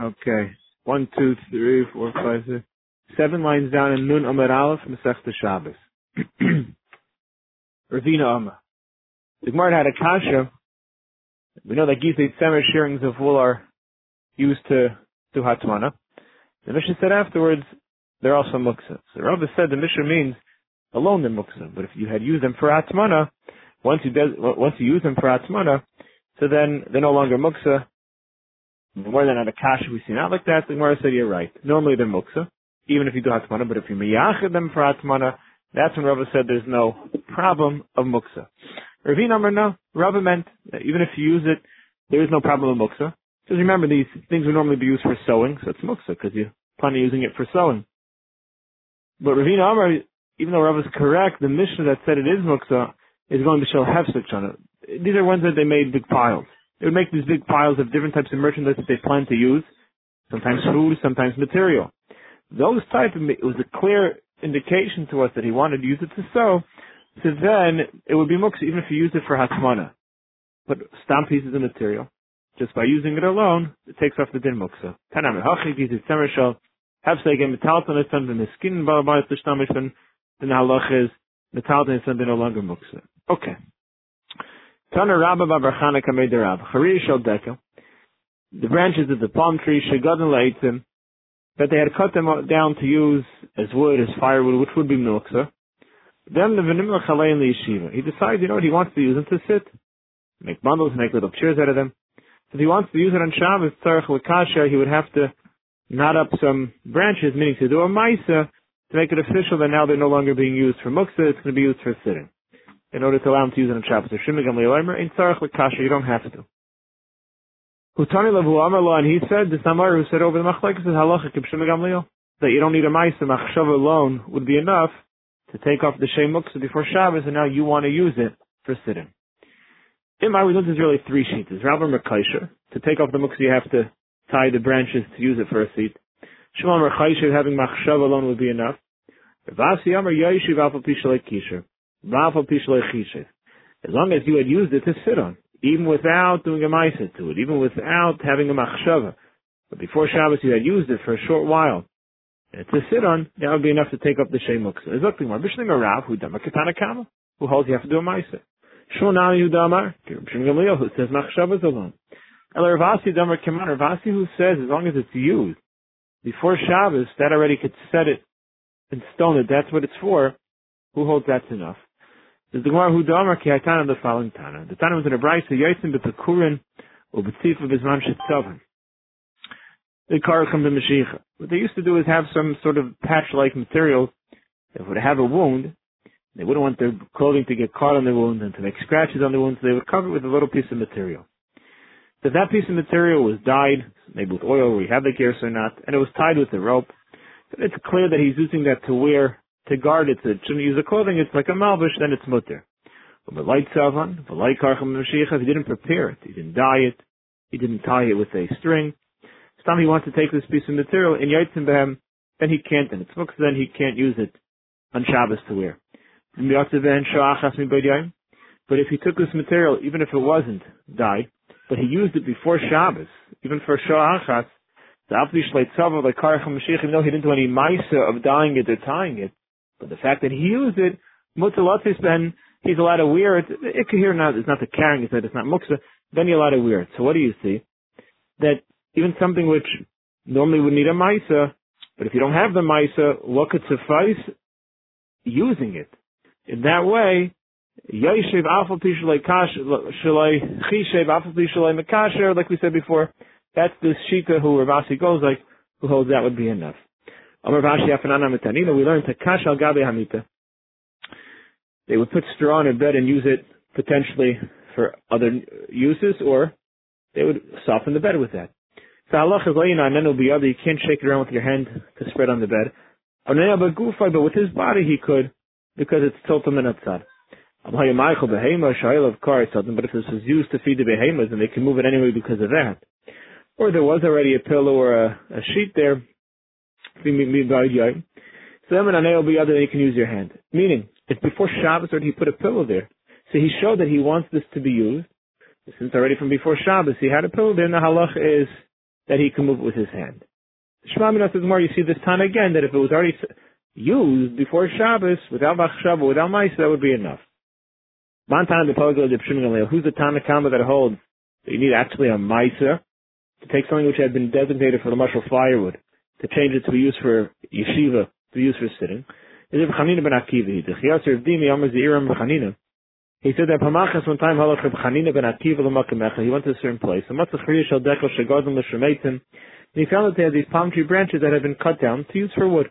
Okay. One, two, three, four, five, six. Seven lines down in Nun Amar Aleph, Masechta Shabbos. Ravina Amma. The Gemara had a kasha. We know that Gizay Tzemer shearings of wool are used to do Hatmana. The Mishnah said afterwards, they're also muksa. So Rabbi said the Mishnah means alone they're muksa. But if you had used them for Hatmana, once you, once you use them for Hatmana, so then they're no longer muksa. More than on a kasha we see not like that. The Gemara said you're right. Normally they're muksa, even if you do Hatmana. But if you miyachid them for Hatmana, that's when Rabbi said there's no problem of muksa. Ravina number no. Meant that even if you use it, there is no problem of muksa. Just remember, these things would normally be used for sewing, so it's muksa because you plan on using it for sewing. But Ravina Amar, even though Rav is correct, the Mishnah that said it is muksa is going to show hefsek on it. These are ones that they made big piles. They would make these big piles of different types of merchandise that they plan to use, sometimes food, sometimes material. Those type of, it was a clear indication to us that he wanted to use it to sew, so then it would be muksa even if you use it for hatmana. But stamp pieces of material, just by using it alone, it takes off the din muksa. Tanam hachi giz tzemer shel metalton is something the skin balabayis l'shtamish then the halach is metalton is something no longer muksa. Okay. Tana Rabba The branches of the palm tree Shegadon Leitzim that they had cut them down to use as wood, as firewood, which would be milksa. Then the Venim Chalei in the yeshiva. He decides, you know what, he wants to use them to sit, make bundles, make little chairs out of them. If he wants to use it on Shabbos, Tzarech L'Kasha, he would have to knot up some branches, meaning to do a Maisa, to make it official that now they're no longer being used for muksa, it's going to be used for sitting. In order to allow him to use it on Shabbos. You don't have to. Hutani Levu Amar and he said, the Samar who said over the Machlekes is halacha kibshim gamliel, that you don't need a ma'isa, machshava alone would be enough to take off the shem before Shabbos, and now you want to use it for sitting. In my result is really three sheets. Rabbi Merkaisha, to take off the muksa you have to tie the branches to use it for a seat. Shimon Merkaisha, having machshava alone would be enough. Ravasi Amar Yeshiv Alpha Pishalei Kisher. As long as you had used it to sit on even without doing a ma'isa to it, even without having a machshava. But before Shabbos, you had used it for a short while. And to sit on, that would be enough to take up the shemuk. Who holds you have to do a ma'isa. Shonani who damar, Bishlim Gamliel, who says machshava alone. El Ravasi damar kaman, Ravasi who says as long as it's used before Shabbos, that already could set it in stone that that's what it's for. Who holds that's enough? There's the Gemara Hudamar Ki Haitana the following Tana. The Tana was in a Brisa Yosim B'Pekurin or B'Tzifa B'Zman Shetzovin. The Karachim B'Mashiach. What they used to do is have some sort of patch-like material that would have a wound. They wouldn't want their clothing to get caught on the wound and to make scratches on the wound, so they would cover it with a little piece of material. If that piece of material was dyed, maybe with oil, we have the gears or not, and it was tied with a rope, then it's clear that he's using that to wear to guard it, to shouldn't use the clothing, it's like a malbush, then it's mutter. But the light savan, the light karcham mashiach, he didn't prepare it, he didn't dye it, he didn't tie it with a string. Some he wants to take this piece of material in yaitzim behem, then he can't, and it's books, then he can't use it on Shabbos to wear. But if he took this material, even if it wasn't dyed, but he used it before Shabbos, even for Shoachas, the Avdi Shleitzava, like Karacham Mashiach, even though he didn't do any Maisa of dyeing it or tying it, but the fact that he used it, mutalatis ben, he's allowed to wear it. It could hear now, it's not the carrying, it's not, it's not muksa, then you're allowed to wear it. So what do you see? That even something which normally would need a maisa, but if you don't have the maisa, what could suffice? Using it. In that way, like we said before, that's the Shita who Ravasi goes like, who holds that would be enough. We learned Takash al Gabe Hamita. They would put straw on a bed and use it potentially for other uses, or they would soften the bed with that. So Allah is you can't shake it around with your hand to spread on the bed. But with his body he could, because it's tiltum and atzad. But if this was used to feed the behemoths, then they can move it anyway because of that. Or there was already a pillow or a, a sheet there, you can use your hand. Meaning, it's before Shabbos or he put a pillow there. So he showed that he wants this to be used. Since already from before Shabbos he had a pillow there, and the halach is that he can move it with his hand. Shmamina says more, you see this time again, that if it was already used before Shabbos, without Machshava, without Mice, that would be enough. Who's the Tanakama that holds that you need actually a Misa to take something which had been designated for the mushroom firewood to change it to be used for yeshiva, to be used for sitting? Is Chanina ben Akiva? The of Dimi Yom Ziram Chanina. He said that Pamachas one time halach Chanina ben Akiva l'makamecha. He went to a certain place. And he found that they had these palm tree branches that had been cut down to use for wood.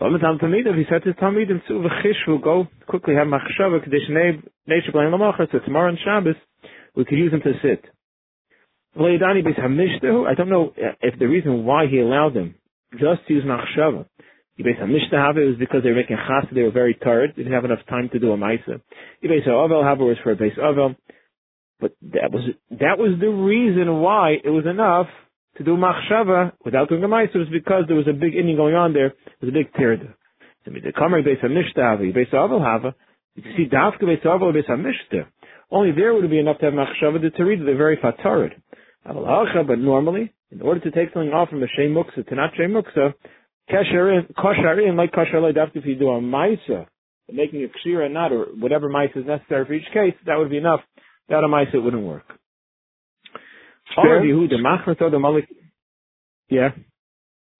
Tamidav, he said to his tamidim, tzu v'chish, go quickly have machshava, kadesh neisha b'lein l'machas, so tomorrow on Shabbos, we could use them to sit. I don't know if the reason why he allowed them just to use machshava it was because they were making chas, they were very tired, they didn't have enough time to do a Maisa. Yibes was for a base Ovel. But that was, that was the reason why it was enough to do Machshava without doing a Maisa, was because there was a big inning going on there, there was a big tirda. So the Yibes HaMishta Hava, Yibes HaOvel Hava, you see Dafka Yibes HaOvel Yibes HaMishta. Only there would it be enough to have Machshava, the Tirida, they're very fatarid. But normally, in order to take something off from a Shem Muksa to not Shem Muksa, Kosharin, like kosher if you do a maisa, making a kshir or not, or whatever maisa is necessary for each case, that would be enough. Without a maisa, it wouldn't work. Yeah.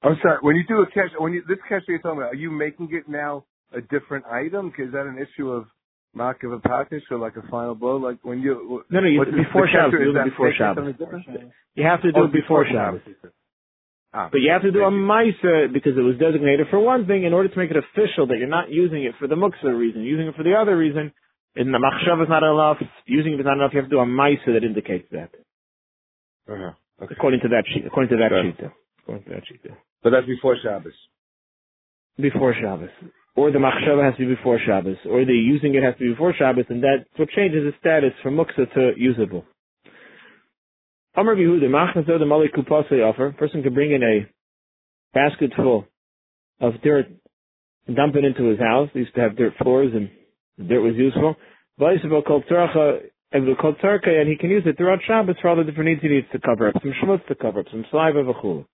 I'm sorry. When you do a cash, when you this cash you're talking about, are you making it now a different item? Is that an issue of mark of a package or like a final blow? Like when you no no you, before Shabbos, you do it before Shabbos. You have to do oh, it before, before Shabbos. Shabbos. Ah, but you have to do a Maisa because it was designated for one thing in order to make it official that you're not using it for the Muksa reason, using it for the other reason. And the Machshav is not enough, using it is not enough, you have to do a Maisa that indicates that. Uh-huh. Okay. According to that sheet, according to that sheet. According to that sheet. But that's before Shabbos. Before Shabbos. Or the Machshava has to be before Shabbos. Or the using it has to be before Shabbos, and that's what changes the status from Muksa to usable. Amr Yehuda, Machnaso the Malik Kupase offer. Person could bring in a basket full of dirt and dump it into his house. They used to have dirt floors and dirt was useful. And he can use it throughout Shabbos for all the different needs he needs to cover up. Some schmutz to cover up, some saliva v'chulu.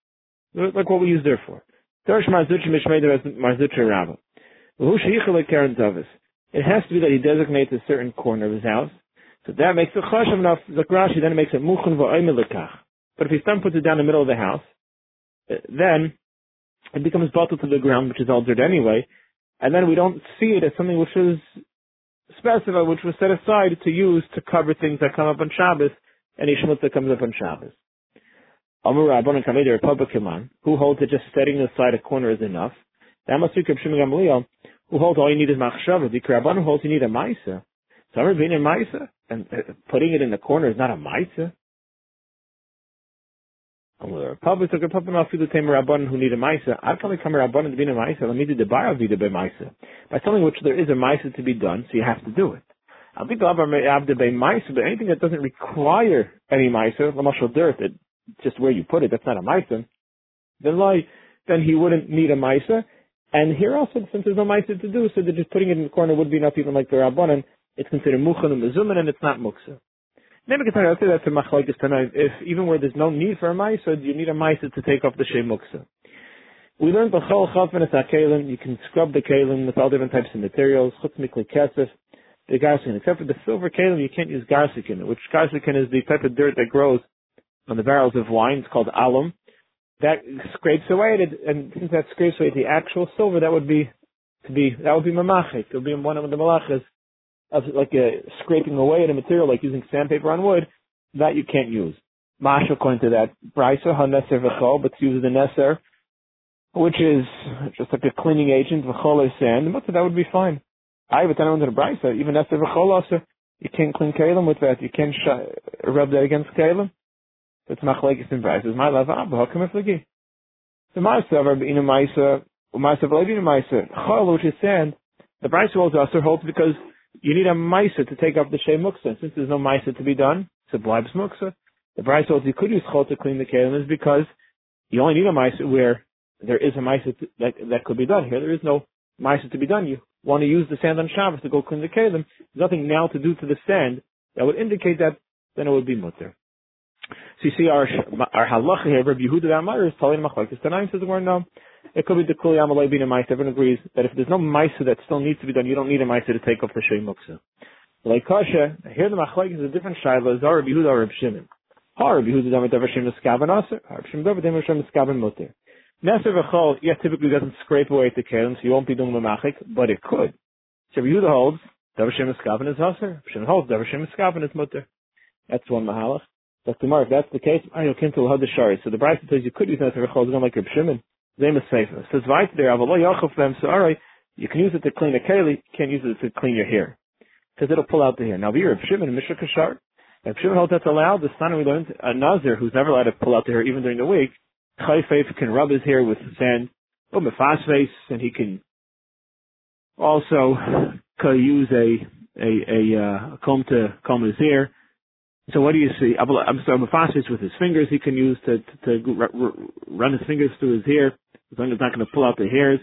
Like what we use there for. It has to be that he designates a certain corner of his house so that makes it chashav enough. Zakrashi then makes it muchen v'oimelekach. But if he then puts it down in the middle of the house, uh, then it becomes bottled to the ground, which is altered anyway, and then we don't see it as something which is specified, which was set aside to use to cover things that come up on Shabbos, any shmutz that comes up on Shabbos. Amur Rabban and Kamei, the Republican who holds that just setting aside a corner is enough. The Amasuk Shimon Gamliel, who holds all you need is machshava. The Rabban holds you need a ma'isa. So I've being a ma'isa and uh, putting it in the corner is not a ma'isa. Public took a puppet off the tamer who need a ma'isa. I'd probably come a rabban to be a ma'isa. Let me do the bar vida be ma'isa. By something which there is a ma'isa to be done, so you have to do it. I'll be abda be ma'isa, but anything that doesn't require any ma'isa, lamashal dirt, it, just where you put it, that's not a ma'isa. Then like, then he wouldn't need a ma'isa. And here also, since there's no ma'isa to do, so that just putting it in the corner would be enough even like the rabbanan it's considered muchan and mezuman, and it's not muksa. Maybe I'll say that's a machlokes tonight. If even where there's no need for a ma'isa, you need a ma'isa to take off the shem muksa. We learned b'chol chafin kalim. You can scrub the kalim with all different types of materials. Chutz mikli kesef, the garsikin. Except for the silver kalim, you can't use garsikin, which garsikin is the type of dirt that grows on the barrels of wine. It's called alum. That scrapes away it, and since that scrapes away the actual silver, that would be to be that would be mamachik. It would be one of the malachas of like a scraping away at a material, like using sandpaper on wood, that you can't use. Mash according to that, brisa haneser v'chol, but use the neser, which is just like a cleaning agent, v'chol is sand, but that would be fine. I have a ten under the brisa, even neser v'chol also, you can't clean kalim with that, you can't sh- rub that against kalim. It's machlekes in. It's my love, ah, how come fligi? The ma'aser, rabbeinu ma'aser, ma'aser v'levinu ma'aser, chol, which is sand, the brisa holds also holds because you need a Maisa to take up the Shea Muksa. Since there's no Maisa to be done, so Blibes Muksa. The Bryce holds you could use Chol to clean the Kalim is because you only need a Maisa where there is a Maisa that, that could be done. Here there is no Maisa to be done. You want to use the sand on Shabbos to go clean the Kalim. There's nothing now to do to the sand that would indicate that, then it would be Mutter. So you see our our halacha here, Rabbi Yehuda Amar is telling machlekes. Tanaim says we're no. It could be the kuli amalei being a ma'aser. Everyone agrees that if there's no ma'aser that still needs to be done, you don't need a ma'aser to take up the shei muksa. Like kasha, here the machlekes is a different shaila. Is our Rabbi Yehuda or Rabbi Shimon? Har Rabbi Yehuda davar davar shem eskaben aser. Har Rabbi Shimon davar davar shem eskaben muter. Neser v'chol, yeah, typically doesn't scrape away the kelim, so you won't be doing the machik, but it could. So Rabbi Yehuda holds davar shem eskaben is aser. Shimon holds davar shem eskaben is muter. That's one mahalach. But tomorrow, if that's the case, I know the shari. So the Brisa says you could use v'chol, it's going like Rabbi Shimon. Zayim is safer. Says right there, avalo yachov them, so alright, you can use it to clean a keli, can't use it to clean your hair. Because it'll pull out the hair. Now, we Rabbi Shimon and Mishra Kashar. If Shimon holds that's allowed, the son we learned, a Nazir who's never allowed to pull out the hair even during the week, Chayfeif can rub his hair with sand, or face, and he can also use a, a, a, uh, comb to comb his hair. So what do you see? I'm sorry, Mephasis with his fingers he can use to, to, to run his fingers through his hair, as long as it's not going to pull out the hairs.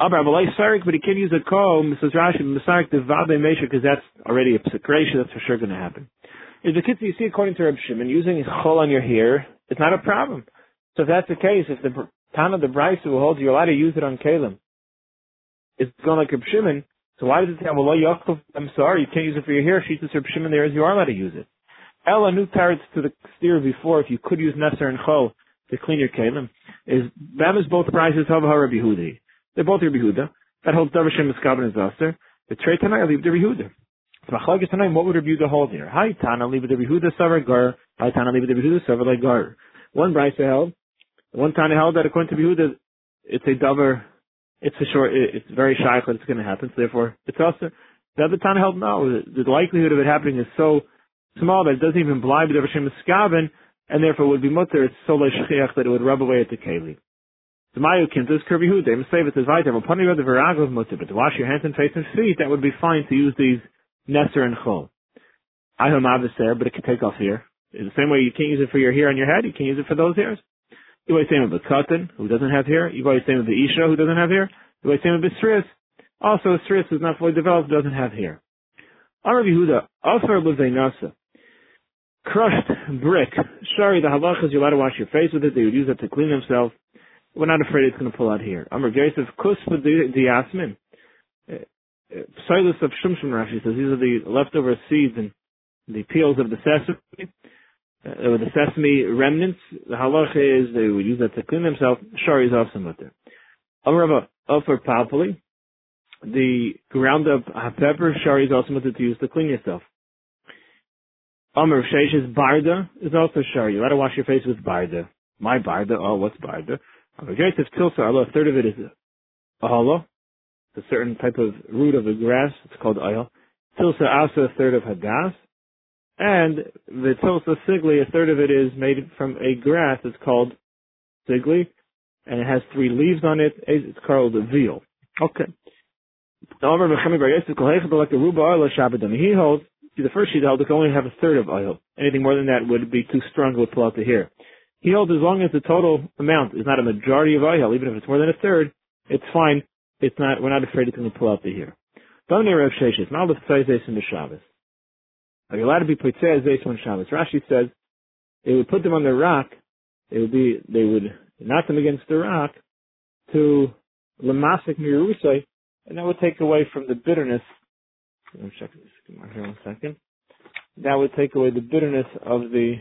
Avalai Sarik, but he can use a comb, says Rashi, Masarik the Vabe Mesha, because that's already a psikration, that's for sure going to happen. If the kids you see according to Reb Shimon, using chol on your hair, it's not a problem. So if that's the case, if the Tana the Bryce who holds you're allowed to use it on Kalim, it's going like Reb Shimon, so why does it say, well, I'm sorry, you can't use it for your hair, She says Reb Shimon there is you are allowed to use it. Ella new tarets to the steer before, if you could use Nesser and Chol to clean your Kalim, is, them is both prices of Rabbi. They're both Rabbi. That holds Davar Shem Miskaben and Zaster. The Trey Tanai leave Rabbi Yehuda. So Machlagis Tanai, what would Rabbi Yehuda hold here? Hi Tana leave Rabbi Yehuda Savar Gar. Hi Tana leave Rabbi Yehuda Savar like Gar. One Brisa held. One Tana held that according to Rabbi it's a Davar. It's a short. It's very shy that it's going to happen. So therefore, it's also the other Tana held no. The likelihood of it happening is so small that it doesn't even blind Davar Shem Miskaben, and therefore would be mutter. It's so leishchiach that it would rub away at the keli. The Mayu Kintus Kirby Hu, they say it is vital. Upon you the Viragov Mutter, but to wash your hands and face and feet, that would be fine to use these Nesser and Chol. I have Mavis there, but it can take off here. In the same way you can't use it for your hair on your head, you can't use it for those hairs. You always say with the Katan, who doesn't have hair. You always say with the Isha, who doesn't have hair. You always say with the. Also, Sris is not fully developed, doesn't have hair. Amar Yehuda, Afer Nasa. Crushed brick. Sorry, the halachas, you're allowed to wash your face with it. They would use it to clean themselves. We're not afraid it's going to pull out here. Amr Yosef kus for the yasmin. Uh, uh, Silas of Shumshum Rashi says these are the leftover seeds and the peels of the sesame, uh, the sesame remnants. The halacha is they would use that to clean themselves. Shari is also mutter. Amr Ofer Palpali, the ground up pepper, Shari is also mutter to use to clean yourself. Amr Sheshes Barda is also Shari. You got to wash your face with Barda. My Barda, oh, what's Barda? Amr Vegetative tilsa, a third of it is ahala, a certain type of root of a grass. It's called ayal. Tilsa asa, a third of hadas. And the tilsa sigli, a third of it is made from a grass. It's called sigli. And it has three leaves on it. It's called a veal. Okay. He holds, the first it can only have a third of oil. Anything more than that would be too strong, would pull out the hair. He holds as long as the total amount is not a majority of ihel, even if it's more than a third, it's fine. It's not. We're not afraid it's going to pull out the hair. Domnei Rav Sheshes, not with Tzayzes in the Shabbos. Are you allowed to be Tzayzes on Shabbos? Rashi says they would put them on the rock. They would be. They would knock them against the rock to lemasik mirusay, and that would take away from the bitterness. Let me check this here one second. That would take away the bitterness of the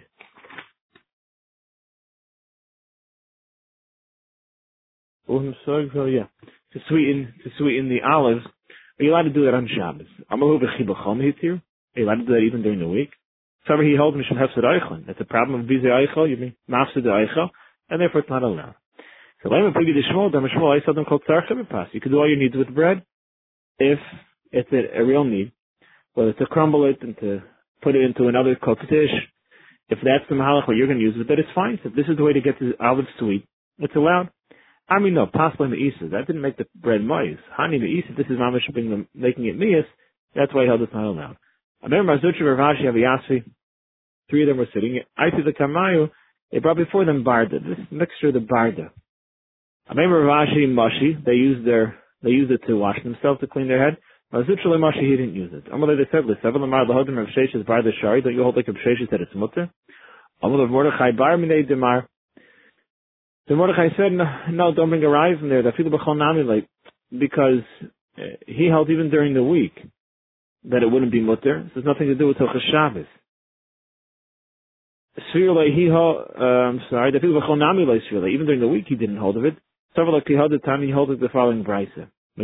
uhm, so yeah, to sweeten to sweeten the olives. Are you allowed to do that on Shabbos? I'm a little bit here. Are you allowed to do that even during the week? So he holds Mishum Hefsed Eichlin. That's a problem of Bize Eichel, you mean Mafsed Eichel, and therefore it's not allowed. So Lema Pigi Shmuel, the Shmuel, I them called Tzarchem Pass. You can do all your needs with bread if it's a, a real need, whether to crumble it and to put it into another cooked dish. If that's the mahalach what you're going to use it, it's fine. If this is the way to get the olive sweet, it's allowed. I mean, no, possibly Me'isa. That didn't make the bread moist. Honey Me'isa, this is Mamish making it Me'is. That's why he held it not allowed. I remember Mazucha, Ravashi, Aviyasvi, three of them were sitting. I see the Kamayu, they brought before them Barda, this mixture of the Barda. I remember Ravashi, Moshi, they used their, they used it to wash themselves, to clean their head. Mazucha Moshi, he didn't use it. Amalei, they said, L'sevel Amar Lahodim Rav Sheshes Barda Shari, don't you hold like Rav Sheshes that it's mutter? Although Mordechai bar minei demar. So Mordechai said, no, don't bring a rise in there. That people b'chol nami like because uh, he held even during the week that it wouldn't be mutter. So it's nothing to do with Hilchas Shabbos. Svirle he uh, I'm sorry, the people b'chol nami like Svirle. Even during the week he didn't hold of it. Several like he held the time he held it the following brisa. A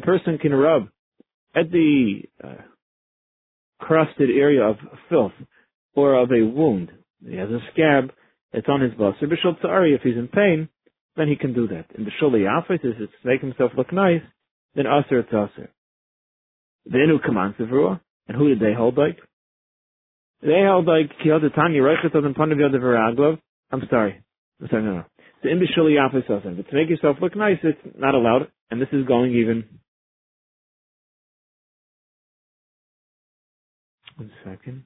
person can rub at the uh, crusted area of filth or of a wound. He has a scab, it's on his basar. Bishul Tsari, if he's in pain, then he can do that. In the Shuli Afis, if to make himself look nice, then Aser it's Aser. The Inu commands the and who did they hold like? They held like Kiyod Tanya Reichet on Panav Yod I'm sorry. I'm sorry, no, no. The in Bishuli Afis Aser. But to make yourself look nice, it's not allowed, and this is going even One second.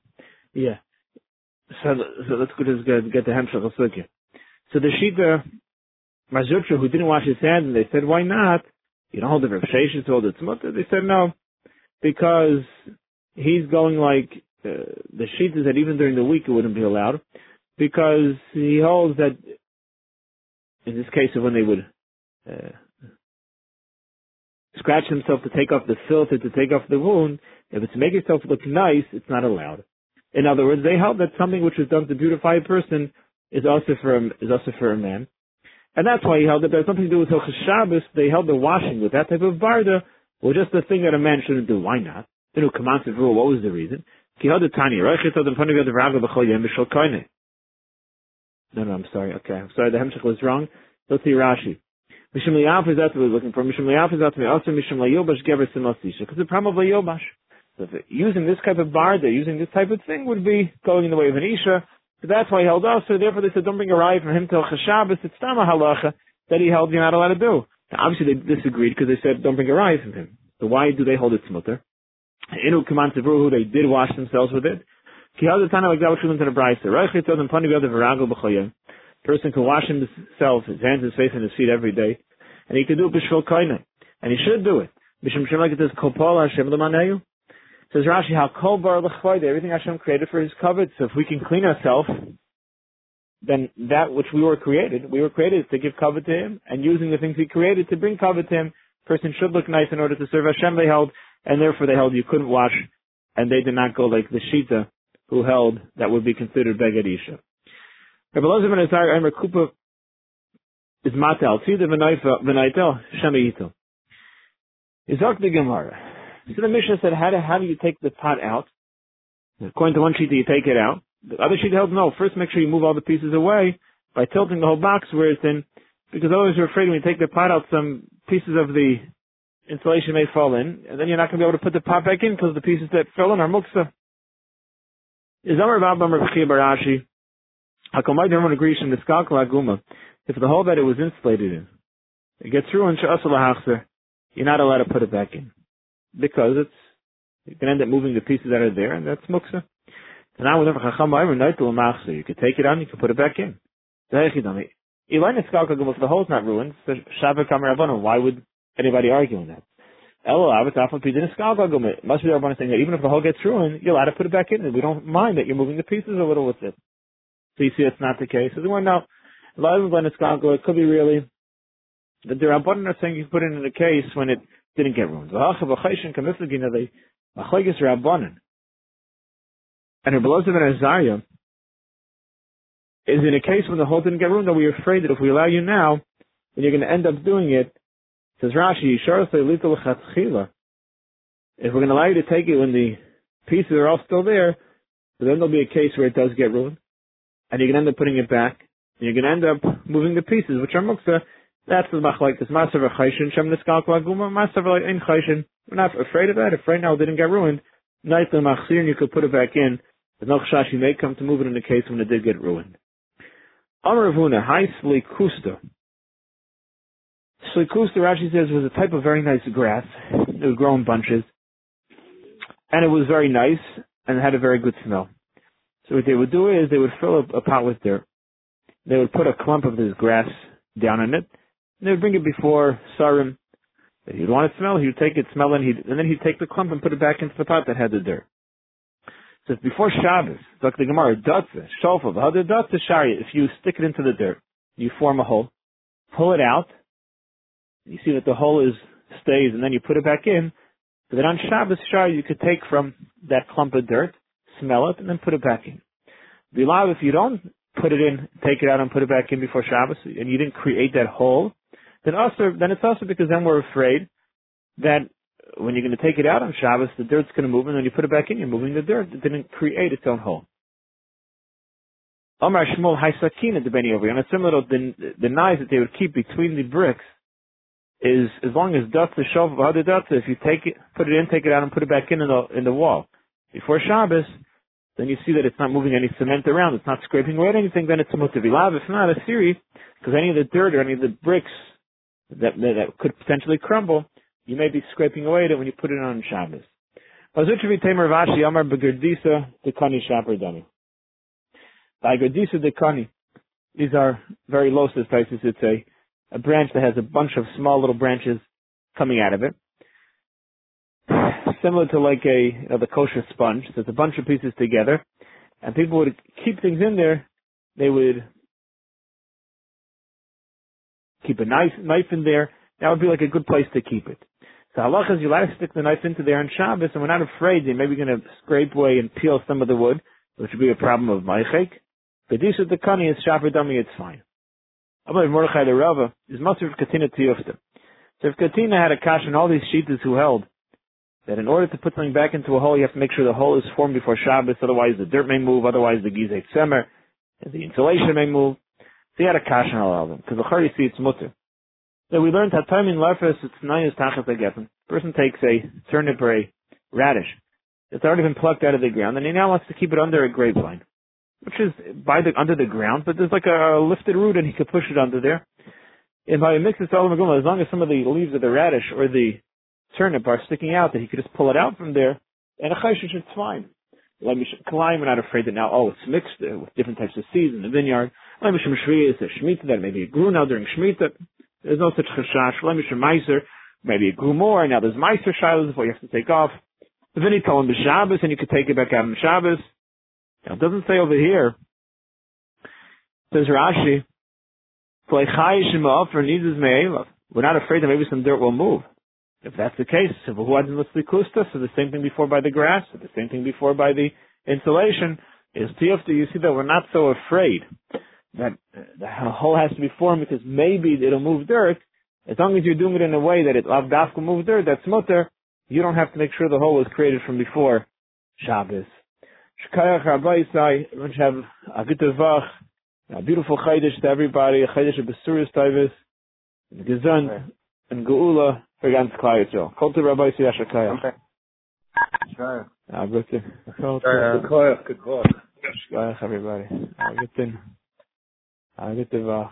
Yeah. So, so let's go to get, get the Hemshach of So the Shita Mar Zutra, who didn't wash his hands, and they said, why not? You don't hold the Rav to hold the Tzmutta. They said, no, because he's going like, uh, the Shita that even during the week it wouldn't be allowed, because he holds that, in this case of when they would, uh, scratch himself to take off the filth to take off the wound, if it's to make yourself look nice, it's not allowed. In other words, they held that something which is done to beautify a person is also for a, is also for a man. And that's why he held that there's nothing to do with Hilchas Shabbos. They held the washing with that type of barda was just a thing that a man shouldn't do. Why not? They knew commanded rule. What was the reason? No, no, I'm sorry. Okay, I'm sorry. The hemshech was wrong. Let's see Rashi. Mishum liyaf is that what we're looking for. Mishum liyaf is that me also mishum layobash gever simasisha. Because the problem of layobash. So using this type of barda, using this type of thing would be going in the way of an isha. So that's why he held us. So therefore they said, don't bring a raya from him till Chashabas. It's Tama halacha that he held you're not allowed to do. Now obviously they disagreed because they said, don't bring a raya from him. So why do they hold it smutter? Inu Kaman who they did wash themselves with it. Ki Tana like that which we the Brisa. Reichit. Person can wash himself, his hands, his face, and his feet every day. And he can do it b'shvil koine. And he should do it. Mishum Shem like it says, Kopol Hashem l'maneyu. Says Rashi, how kol bar everything Hashem created for His covet. So if we can clean ourselves, then that which we were created, we were created to give covet to Him, and using the things He created to bring covet to Him, person should look nice in order to serve Hashem. They held, and therefore they held you couldn't wash, and they did not go like the Shita, who held that would be considered begadisha. Rabbi Lozav ben Azar Eimer Kupa is matel. The v'naitel shemayitel. Izok the Gemara. So the Mishnah said, how do, how do you take the pot out? According to one sheet, you take it out. The other sheet held, no, first make sure you move all the pieces away by tilting the whole box where it's in, because otherwise you're afraid when you take the pot out, some pieces of the insulation may fall in, and then you're not going to be able to put the pot back in because the pieces that fell in are muksa. Is Amar Babam Rav Barashi, Hakamai everyone agrees from the Skalkal Aguma, if the hole that it was insulated in, it gets through in you're not allowed to put it back in because it's you can end up moving the pieces that are there, and that's muksa. So now whenever chacham you could take it on, you could put it back in. If the hole's not ruined, why would anybody argue on that? It must be the saying that even if the hole gets ruined, you're allowed to put it back in, we don't mind that you're moving the pieces a little with it. So you see, it's not the case. So the one now, it could be really that the Rabbanan are saying you put it in a case when it didn't get ruined. And below and Azariah is in a case when the hole didn't get ruined, that we're afraid that if we allow you now, then you're going to end up doing it. Says Rashi, if we're going to allow you to take it when the pieces are all still there, then there'll be a case where it does get ruined, and you're going to end up putting it back, and you're going to end up moving the pieces, which are muksa, that's the machlekes. Masav chayshin shem niskal klaguma. Masav in chayshin. We're not afraid of that. If right now it didn't get ruined, nice the machzir and you could put it back in. The no chash you may come to move it in the case when it did get ruined. Amar Avuna, high slikusta. Slikusta, Rashi says, was a type of very nice grass. It would grow in bunches. And it was very nice and had a very good smell. So what they would do is they would fill a, a pot with dirt. They would put a clump of this grass down in it, And they would bring it before Sarim. If he'd want to smell, he'd take it, smell it, and, he'd, and then he'd take the clump and put it back into the pot that had the dirt. So if before Shabbos, like the Gemara, dotze, shofel, other dotze shari, if you stick it into the dirt, you form a hole, pull it out, you see that the hole is stays, and then you put it back in. But then on Shabbos shari, you could take from that clump of dirt, smell it, and then put it back in. Bilav, if you don't put it in, take it out and put it back in before Shabbos, and you didn't create that hole, then also, then it's also because then we're afraid that when you're going to take it out on Shabbos, the dirt's going to move, and when you put it back in, you're moving the dirt. It didn't create its own hole. Omar Shmuel Haisakina the Beni over, and a similar the, the knives that they would keep between the bricks is as long as dust other dust, if you take it, put it in, take it out, and put it back in in the in the wall before Shabbos, then you see that it's not moving any cement around, it's not scraping away anything, then it's a mutavilav. If not, a series, because any of the dirt or any of the bricks that, that, could potentially crumble, you may be scraping away at it when you put it on Shabbos. Tamer Vashi Amar Begerdisa Dekani Shaper Dami. Dekani, these are very low cystitis. It's a, a branch that has a bunch of small little branches coming out of it. Similar to like a, you know, the kosher sponge. So it's a bunch of pieces together. And people would keep things in there. They would keep a knife, knife in there. That would be like a good place to keep it. So halacha is you let to stick the knife into there on Shabbos, and we're not afraid they may be going to scrape away and peel some of the wood, which would be a problem of maichek. Kedusha the kani is shaper dummy, it's fine. Amar Mordechai the Rava is Masr Katina Tiyufta. So if Katina had a kash and all these sheeters who held that in order to put something back into a hole, you have to make sure the hole is formed before Shabbos, otherwise the dirt may move, otherwise the gizet semer, and the insulation may move. So he had a kash on all of them, because the you see it's mutter. So we learned that time in Lefes, it's nine tachas again. Person takes a turnip or a radish. It's already been plucked out of the ground, and he now wants to keep it under a grapevine, which is by the under the ground, but there's like a lifted root, and he could push it under there. And by a mix of as long as some of the leaves of the radish or the turnip are sticking out, that he could just pull it out from there, and a chayshish, it's fine. Climb. We're not afraid that now, oh, it's mixed uh, with different types of seeds in the vineyard. Let me shmishri is a shmita that maybe it grew now during shmita. There's no such chashash. Me meiser. Maybe it grew more. Now there's meiser shilas before you have to take off. Then he told him the Shabbos, and you could take it back out on Shabbos. Now it doesn't say over here. It says Rashi, we're not afraid that maybe some dirt will move. If that's the case, so the same thing before by the grass, the same thing before by the insulation, is tiyufta, you see that we're not so afraid that the hole has to be formed because maybe it'll move dirt. As long as you're doing it in a way that it lavdafka move dirt, that's mutter, you don't have to make sure the hole was created from before Shabbos. Shkayach Rabbi Isai, should have a good vach, a beautiful chaydish to everybody, a chaydish of Besuris Tavis, and Gezun, and Geula, for ganz Klai Yisrael. Kol to Rabbi Isai Ashakayach. Okay. Shkayach. Ah, bitte. Shkayach, good call. Shkayach, everybody. Ah, bitte. Ah, bitte vach.